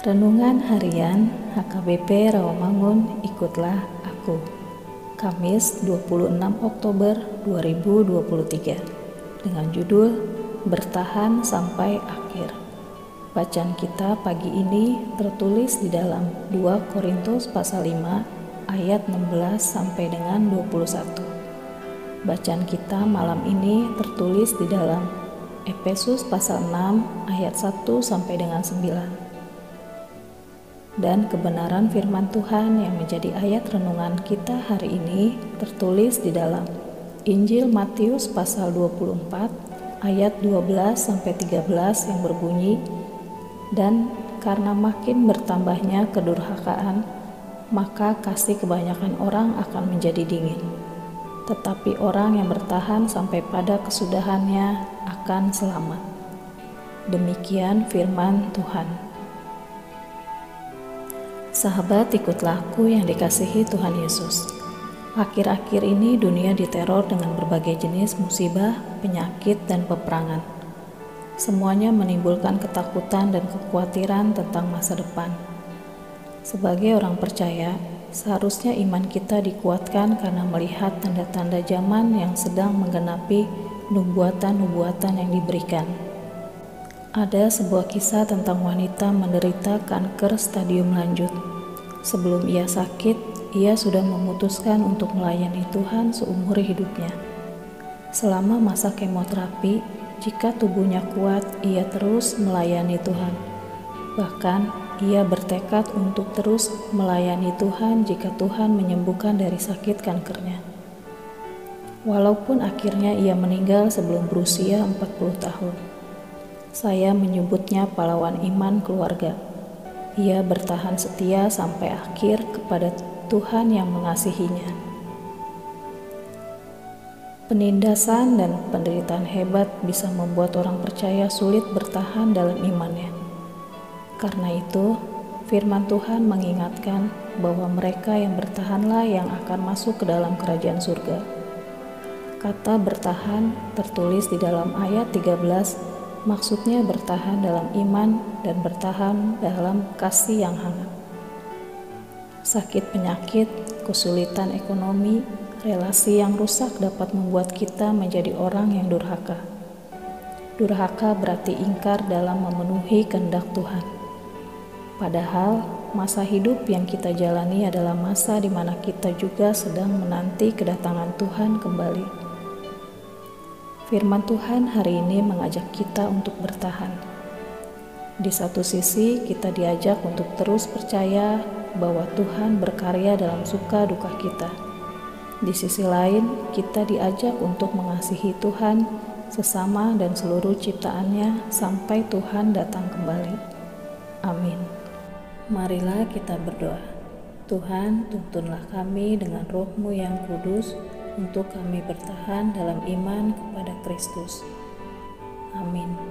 Renungan Harian HKBP Rawamangun Ikutlah Aku. Kamis 26 Oktober 2023 dengan judul Bertahan Sampai Akhir. Bacaan kita pagi ini tertulis di dalam 2 Korintus pasal 5 ayat 16 sampai dengan 21 Bacaan kita malam ini tertulis di dalam Efesus pasal 6 ayat 1 sampai dengan 9 dan kebenaran firman Tuhan yang menjadi ayat renungan kita hari ini tertulis di dalam Injil Matius pasal 24 ayat 12 sampai 13 yang berbunyi dan karena makin bertambahnya kedurhakaan maka kasih kebanyakan orang akan menjadi dingin. Tetapi orang yang bertahan sampai pada kesudahannya akan selamat. Demikian firman Tuhan Sahabat ikutlah aku yang dikasihi Tuhan Yesus. Akhir-akhir ini dunia diteror dengan berbagai jenis musibah, penyakit, dan peperangan. Semuanya menimbulkan ketakutan dan kekhawatiran tentang masa depan. Sebagai orang percaya, seharusnya iman kita dikuatkan karena melihat tanda-tanda zaman yang sedang menggenapi nubuatan-nubuatan yang diberikan. Ada sebuah kisah tentang wanita menderita kanker stadium lanjut. Sebelum ia sakit, ia sudah memutuskan untuk melayani Tuhan seumur hidupnya. Selama masa kemoterapi, jika tubuhnya kuat, ia terus melayani Tuhan. Bahkan, ia bertekad untuk terus melayani Tuhan jika Tuhan menyembuhkan dari sakit kankernya. Walaupun akhirnya ia meninggal sebelum berusia 40 tahun. Saya menyebutnya pahlawan iman keluarga ia bertahan setia sampai akhir kepada Tuhan yang mengasihinya. Penindasan dan penderitaan hebat bisa membuat orang percaya sulit bertahan dalam imannya. Karena itu, firman Tuhan mengingatkan bahwa mereka yang bertahanlah yang akan masuk ke dalam kerajaan surga. Kata bertahan tertulis di dalam ayat 13 maksudnya bertahan dalam iman dan bertahan dalam kasih yang hangat. Sakit penyakit, kesulitan ekonomi, relasi yang rusak dapat membuat kita menjadi orang yang durhaka. Durhaka berarti ingkar dalam memenuhi kehendak Tuhan. Padahal, masa hidup yang kita jalani adalah masa di mana kita juga sedang menanti kedatangan Tuhan kembali. Firman Tuhan hari ini mengajak kita untuk bertahan. Di satu sisi, kita diajak untuk terus percaya bahwa Tuhan berkarya dalam suka duka kita. Di sisi lain, kita diajak untuk mengasihi Tuhan, sesama, dan seluruh ciptaannya sampai Tuhan datang kembali. Amin. Marilah kita berdoa. Tuhan, tuntunlah kami dengan rohmu yang kudus, untuk kami bertahan dalam iman kepada Kristus. Amin.